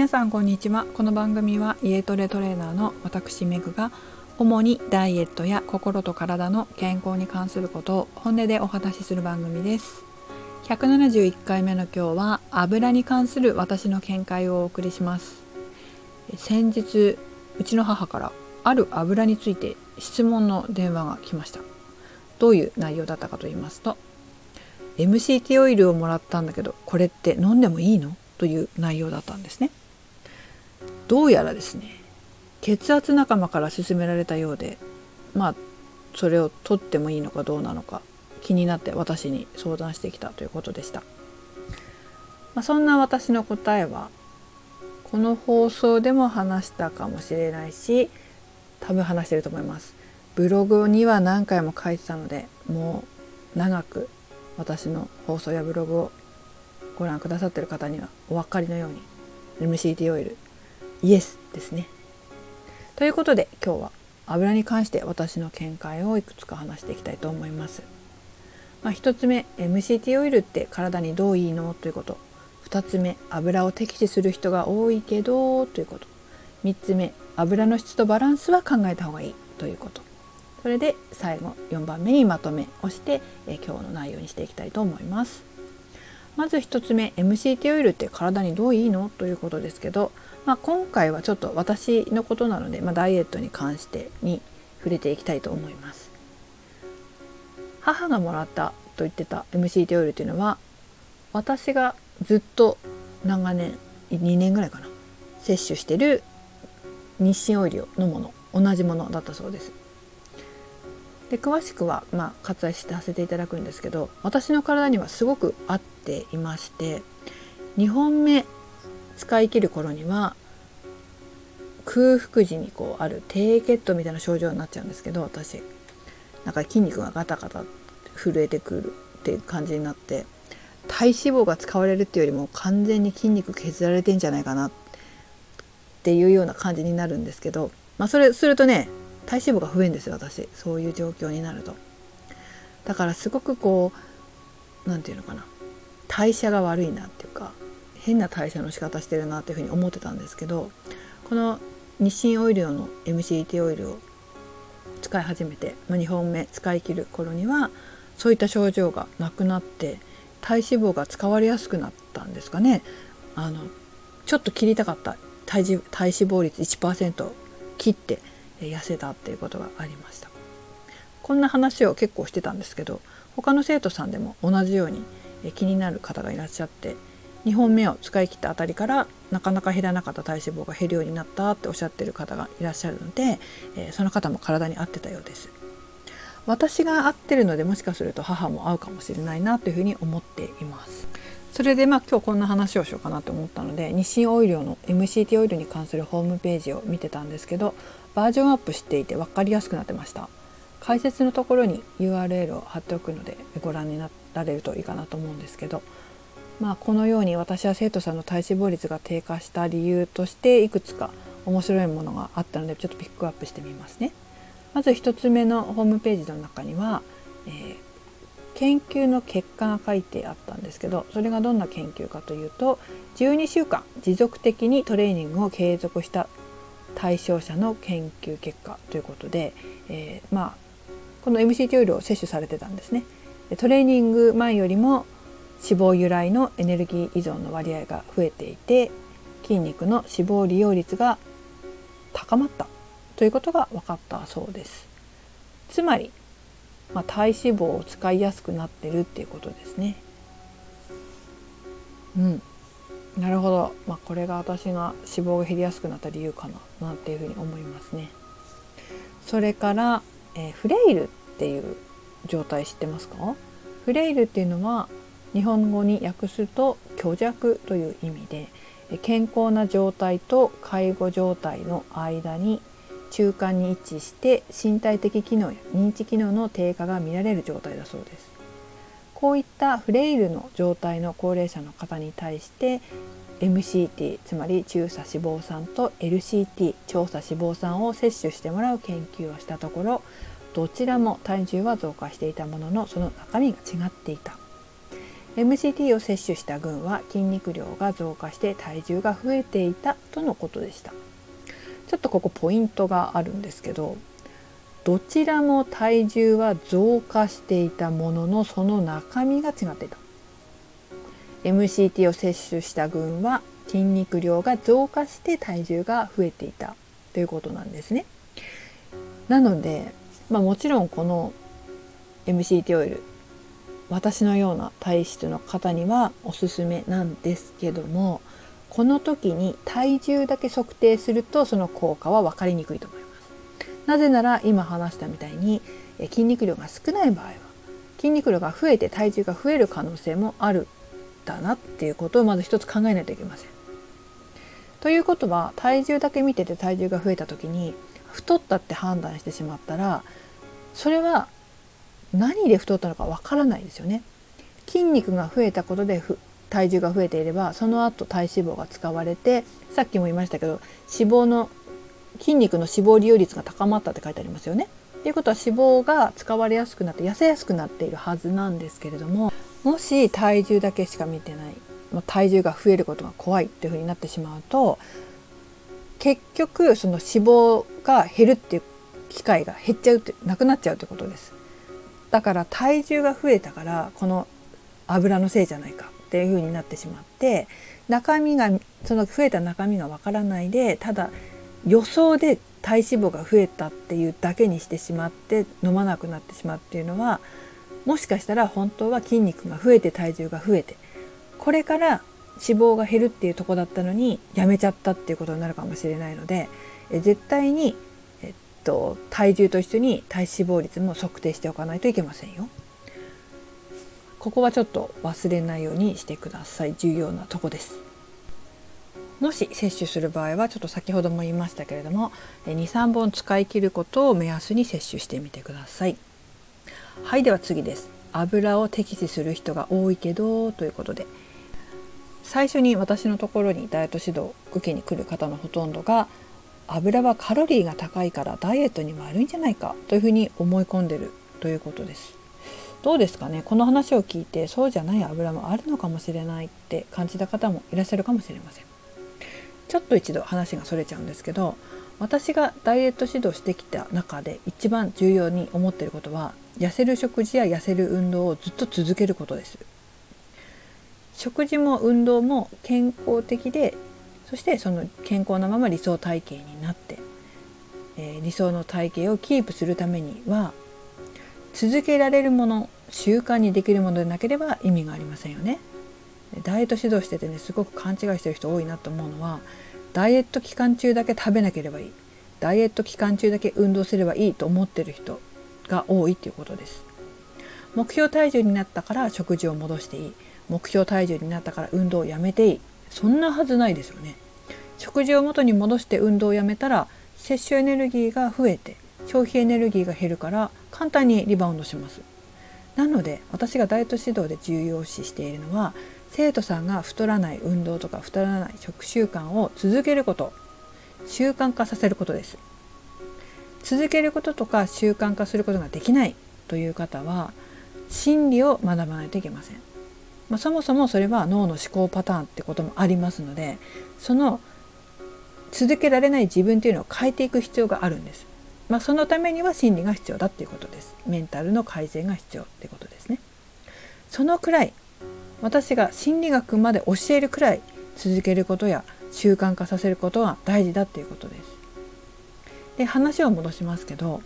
皆さんこんにちは。この番組は家トレトレーナーの私メグが主にダイエットや心と体の健康に関することを本音でお話しする番組です。171回目の今日は油に関する私の見解をお送りします。先日うちの母からある油について質問の電話が来ました。どういう内容だったかと言いますと MCT オイルをもらったんだけどこれって飲んでもいいの？という内容だったんですね。どうやらですね血圧仲間から勧められたようでまあそれを取ってもいいのかどうなのか気になって私に相談してきたということでした、まあ、そんな私の答えはこの放送でも話したかもしれないし多分話してると思います。ブログには何回も書いてたのでもう長く私の放送やブログをご覧くださってる方にはお分かりのように MCT オイルイエスですね。ということで今日は油に関して私の見解をいくつか話していきたいと思います。まあ、1つ目 MCT オイルって体にどういいの？ということ。2つ目油を適視する人が多いけど？ということ。3つ目油の質とバランスは考えた方がいい。ということ。それで最後4番目にまとめをして、え今日の内容にしていきたいと思います。まず1つ目 MCT オイルって体にどういいの？ということですけど、まあ、今回はちょっと私のことなので、まあ、ダイエットに関してに触れていきたいと思います。母がもらったと言ってた MCT オイルというのは私がずっと長年2年ぐらいかな摂取してる日清オイルのもの同じものだったそうです。で詳しくは、まあ、割愛してさせていただくんですけど私の体にはすごく合っていまして2本目使い切る頃には空腹時にこうある低血糖みたいな症状になっちゃうんですけど私。なんか筋肉がガタガタ震えてくるっていう感じになって体脂肪が使われるっていうよりも完全に筋肉削られてんじゃないかなっていうような感じになるんですけど、まあ、それするとね体脂肪が増えんですよ私。そういう状況になると。だからすごくこう何て言うのかな。代謝が悪いなっていうか変な代謝の仕方してるなっていうふうに思ってたんですけどこの日清オイル用の MCT オイルを使い始めて、まあ、2本目使い切る頃にはそういった症状がなくなって体脂肪が使われやすくなったんですかね。あのちょっと切りたかった。体脂肪率1%切って痩せたっていうことがありました。こんな話を結構してたんですけど他の生徒さんでも同じように気になる方がいらっしゃって2本目を使い切ったあたりからなかなか減らなかった体脂肪が減るようになったっておっしゃってる方がいらっしゃるので、えその方も体に合ってたようです。私が合ってるのでもしかすると母も合うかもしれないなというふうに思っています。それでまあ今日こんな話をしようかなと思ったので日清オイルの MCT オイルに関するホームページを見てたんですけどバージョンアップしていて分かりやすくなってました。解説のところに URL を貼っておくのでご覧になられるといいかなと思うんですけど。まあこのように私は生徒さんの体脂肪率が低下した理由としていくつか面白いものがあったのでちょっとピックアップしてみますね。まず1つ目のホームページの中には、えー研究の結果が書いてあったんですけどそれがどんな研究かというと12週間持続的にトレーニングを継続した対象者の研究結果ということで、えー、まあこの MCT オイルを摂取されてたんですね。トレーニング前よりも脂肪由来のエネルギー依存の割合が増えていて筋肉の脂肪利用率が高まったということが分かったそうです。つまりまあ、体脂肪を使いやすくなってるっていうことですね。うん、なるほど、まあ、これが私が脂肪が減りやすくなった理由かななんていうふうに思いますね。それから、えー、フレイルっていう状態知ってますか？フレイルっていうのは日本語に訳すと虚弱という意味で健康な状態と介護状態の間に中間に位置して身体的機能や認知機能の低下が見られる状態だそうです。こういったフレイルの状態の高齢者の方に対して MCT つまり中鎖脂肪酸と LCT 長鎖脂肪酸を摂取してもらう研究をしたところどちらも体重は増加していたもののその中身が違っていた。MCT を摂取した群は筋肉量が増加して体重が増えていたとのことでした。ちょっとここポイントがあるんですけどどちらも体重は増加していたもののその中身が違っていた。MCT を摂取した群は筋肉量が増加して体重が増えていた。ということなんですね。なので、まあ、もちろんこの MCT オイル私のような体質の方にはおすすめなんですけどもこの時に体重だけ測定するとその効果は分かりにくいと思います。なぜなら今話したみたいに筋肉量が少ない場合は筋肉量が増えて体重が増える可能性もあるだなっていうことをまず一つ考えないといけません。ということは体重だけ見てて体重が増えた時に太ったって判断してしまったらそれは何で太ったのかわからないですよね。筋肉が増えたことで体重が増えていればその後体脂肪が使われてさっきも言いましたけど脂肪の筋肉の脂肪利用率が高まったって書いてありますよね。ということは脂肪が使われやすくなって痩せやすくなっているはずなんですけれどももし体重だけしか見てない体重が増えることが怖いっていうふうになってしまうと結局その脂肪が減るっていう機会が減っちゃうってなくなっちゃうってことですだから体重が増えたからこの油のせいじゃないかっていうふうになってしまって中身がその増えた中身がわからないでただ予想で体脂肪が増えたっていうだけにしてしまって飲まなくなってしまうっていうのはもしかしたら本当は筋肉が増えて体重が増えてこれから脂肪が減るっていうとこだったのにやめちゃったっていうことになるかもしれないのでえ絶対に、えっと、体重と一緒に体脂肪率も測定しておかないといけませんよ。ここはちょっと忘れないようにしてください重要なとこです。もし摂取する場合はちょっと先ほども言いましたけれども23本使い切ることを目安に摂取してみてください。はいでは次です。油を適時する人が多いけどということで。最初に私のところにダイエット指導を受けに来る方のほとんどが油はカロリーが高いからダイエットに悪いんじゃないかというふうに思い込んでるということです。どうですかね？この話を聞いてそうじゃない油もあるのかもしれないって感じた方もいらっしゃるかもしれません。ちょっと一度話がそれちゃうんですけど私がダイエット指導してきた中で一番重要に思ってることは痩せる食事や痩せる運動をずっと続けることです。食事も運動も健康的でそしてその健康なまま理想体型になって、えー、理想の体型をキープするためには続けられるもの習慣にできるものでなければ意味がありませんよね。ダイエット指導しててねすごく勘違いしてる人多いなと思うのはダイエット期間中だけ食べなければいい。ダイエット期間中だけ運動すればいいと思ってる人が多いっていうことです。目標体重になったから食事を戻していい。目標体重になったから運動をやめていい。そんなはずないですよね。食事を元に戻して運動をやめたら摂取エネルギーが増えて消費エネルギーが減るから簡単にリバウンドします。なので私がダイエット指導で重要視しているのは生徒さんが太らない運動とか太らない食習慣を続けること習慣化させることです。続けることとか習慣化することができないという方は心理を学ばないといけません、まあ、そもそもそれは脳の思考パターンってこともありますのでその続けられない自分っていうのを変えていく必要があるんです、まあ、そのためには心理が必要だっていうことです。メンタルの改善が必要ってことですね。そのくらい私が心理学まで教えるくらい続けることや習慣化させることが大事だっていうことです。で話を戻しますけど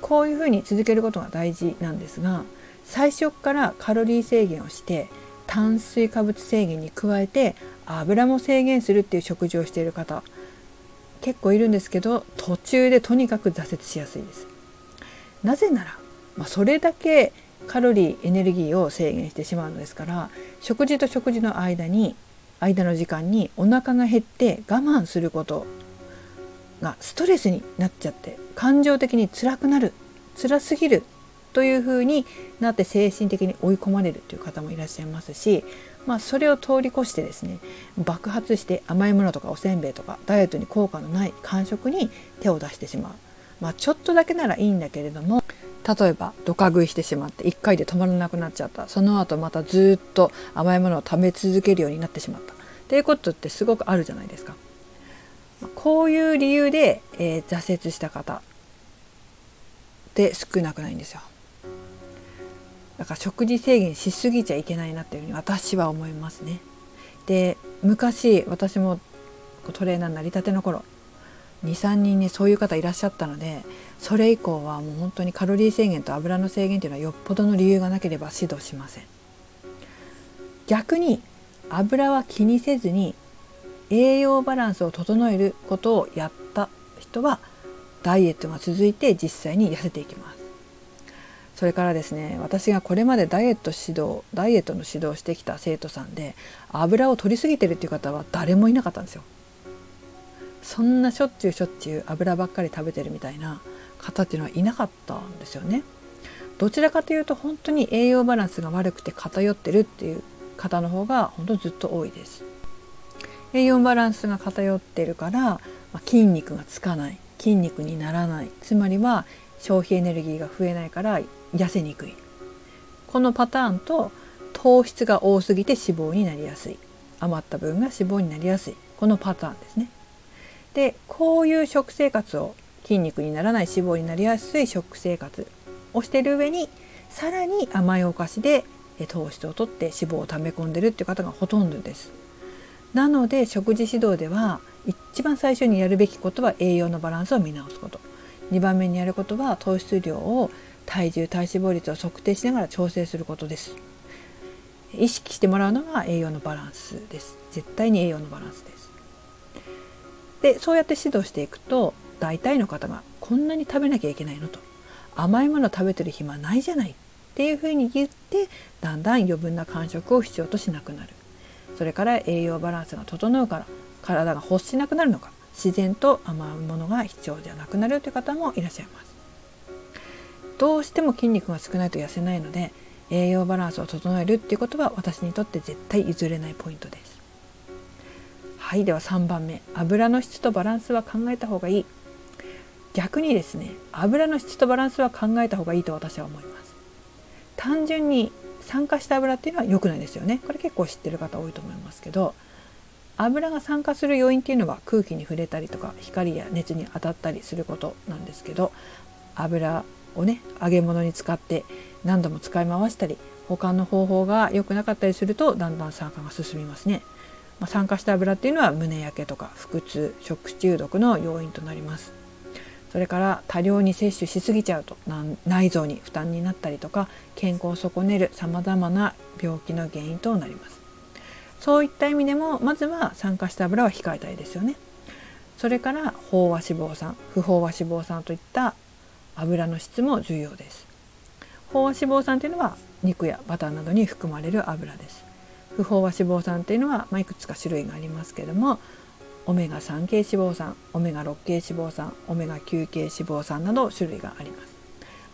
こういうふうに続けることが大事なんですが最初からカロリー制限をして炭水化物制限に加えて油も制限するっていう食事をしている方結構いるんですけど途中でとにかく挫折しやすいです。なぜなら、まあ、それだけカロリーエネルギーを制限してしまうのですから食事と食事の間に間の時間にお腹が減って我慢することがストレスになっちゃって感情的に辛くなる辛すぎるというふうになって精神的に追い込まれるという方もいらっしゃいますし、まあ、それを通り越してですね爆発して甘いものとかおせんべいとかダイエットに効果のない間食に手を出してしまう、まあ、ちょっとだけならいいんだけれども例えばドカ食いしてしまって1回で止まらなくなっちゃったその後またずっと甘いものを食べ続けるようになってしまったっていうことってすごくあるじゃないですか。こういう理由で、えー、挫折した方って少なくないんですよ。だから食事制限しすぎちゃいけないなっていうふうに私は思いますね。で昔私もトレーナーになりたての頃23人にそういう方いらっしゃったのでそれ以降はもう本当にカロリー制限と油の制限というのはよっぽどの理由がなければ指導しません。逆に油は気にせずに栄養バランスを整えることをやった人はダイエットが続いて実際に痩せていきます。それからですね私がこれまでダイエット指導ダイエットの指導をしてきた生徒さんで油を取りすぎてるっていう方は誰もいなかったんですよ。そんなしょっちゅうしょっちゅう油ばっかり食べてるみたいな方っていうのはいなかったんですよね。どちらかというと本当に栄養バランスが悪くて偏ってるっていう方の方が本当ずっと多いです。栄養バランスが偏ってるから、まあ、筋肉がつかない筋肉にならないつまりは消費エネルギーが増えないから痩せにくいこのパターンと糖質が多すぎて脂肪になりやすい余った分が脂肪になりやすいこのパターンですね。でこういう食生活を筋肉にならない脂肪になりやすい食生活をしてる上にさらに甘いお菓子で糖質をとって脂肪を溜め込んでるっていう方がほとんどです。なので食事指導では一番最初にやるべきことは栄養のバランスを見直すこと。2番目にやることは糖質量を体重体脂肪率を測定しながら調整することです。意識してもらうのが栄養のバランスです。絶対に栄養のバランスです。でそうやって指導していくと大体の方がこんなに食べなきゃいけないのと。甘いもの食べてる暇ないじゃないっていうふうに言ってだんだん余分な間食を必要としなくなる。それから栄養バランスが整うから体が欲しなくなるのか自然と甘いものが必要じゃなくなるという方もいらっしゃいます。どうしても筋肉が少ないと痩せないので栄養バランスを整えるっていうことは私にとって絶対譲れないポイントです。はいでは3番目。油の質とバランスは考えた方がいい。逆にですね油の質とバランスは考えた方がいいと私は思います。単純に酸化した油っていうのは良くないですよね。これ結構知ってる方多いと思いますけど油が酸化する要因っていうのは空気に触れたりとか光や熱に当たったりすることなんですけど油をね揚げ物に使って何度も使い回したり他の方法が良くなかったりするとだんだん酸化が進みますね。まあ、酸化した油っていうのは胸焼けとか腹痛食中毒の要因となります。それから多量に摂取しすぎちゃうと内臓に負担になったりとか健康を損ねるさまざまな病気の原因となります。そういった意味でもまずは酸化した油は控えたいですよね。それから飽和脂肪酸不飽和脂肪酸といった油の質も重要です。飽和脂肪酸というのは肉やバターなどに含まれる油です。不飽和脂肪酸っていうのは、まあ、いくつか種類がありますけどもオメガ3系脂肪酸オメガ6系脂肪酸オメガ9系脂肪酸など種類があります、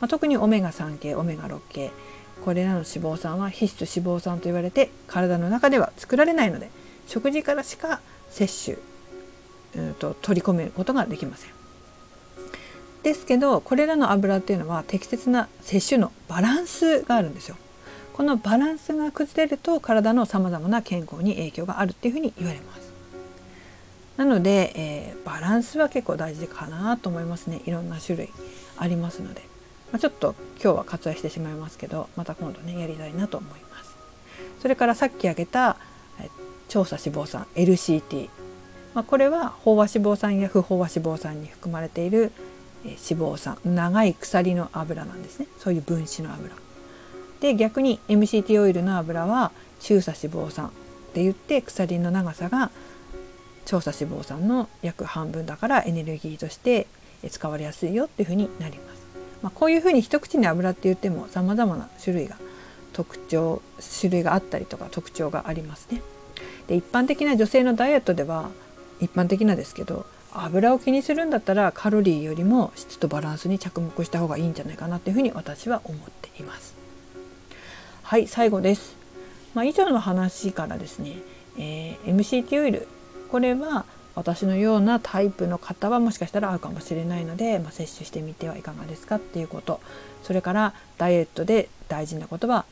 まあ、特にオメガ3系オメガ6系これらの脂肪酸は必須脂肪酸と言われて体の中では作られないので食事からしか摂取、うん、と取り込めることができません。ですけどこれらの油っていうのは適切な摂取のバランスがあるんですよ。このバランスが崩れると体のさまざまな健康に影響があるっていうふうに言われます。なので、えー、バランスは結構大事かなと思いますね。いろんな種類ありますので、まあ、ちょっと今日は割愛してしまいますけどまた今度ねやりたいなと思います。それからさっき挙げた、え調査脂肪酸 LCT、まあ、これは飽和脂肪酸や不飽和脂肪酸に含まれている脂肪酸。長い鎖の油なんですね。そういう分子の油。で逆に MCT オイルの油は中鎖脂肪酸って言って鎖の長さが長鎖脂肪酸の約半分だからエネルギーとして使われやすいよっていうふうになります。まあ、こういうふうに一口に油って言っても様々な種類が特徴種類があったりとか特徴がありますね。で一般的な女性のダイエットでは一般的なですけど油を気にするんだったらカロリーよりも質とバランスに着目した方がいいんじゃないかなっていうふうに私は思っています。はい最後です、まあ、以上の話からですね、えー、MCT オイル。これは私のようなタイプの方はもしかしたら合うかもしれないので、まあ、摂取してみてはいかがですかっていうこと。それからダイエットで大事なことは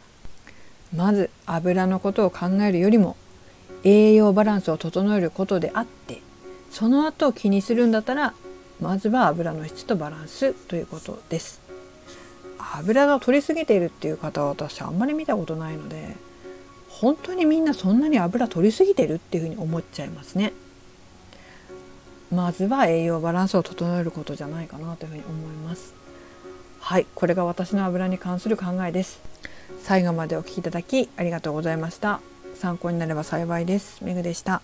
まず油のことを考えるよりも栄養バランスを整えることであってその後気にするんだったらまずは油の質とバランスということです。油が取りすぎているっていう方は私あんまり見たことないので本当にみんなそんなに油取りすぎてるっていうふうに思っちゃいますね。まずは栄養バランスを整えることじゃないかなというふうに思います。はいこれが私の油に関する考えです。最後までお聴きいただきありがとうございました。参考になれば幸いです。めぐでした。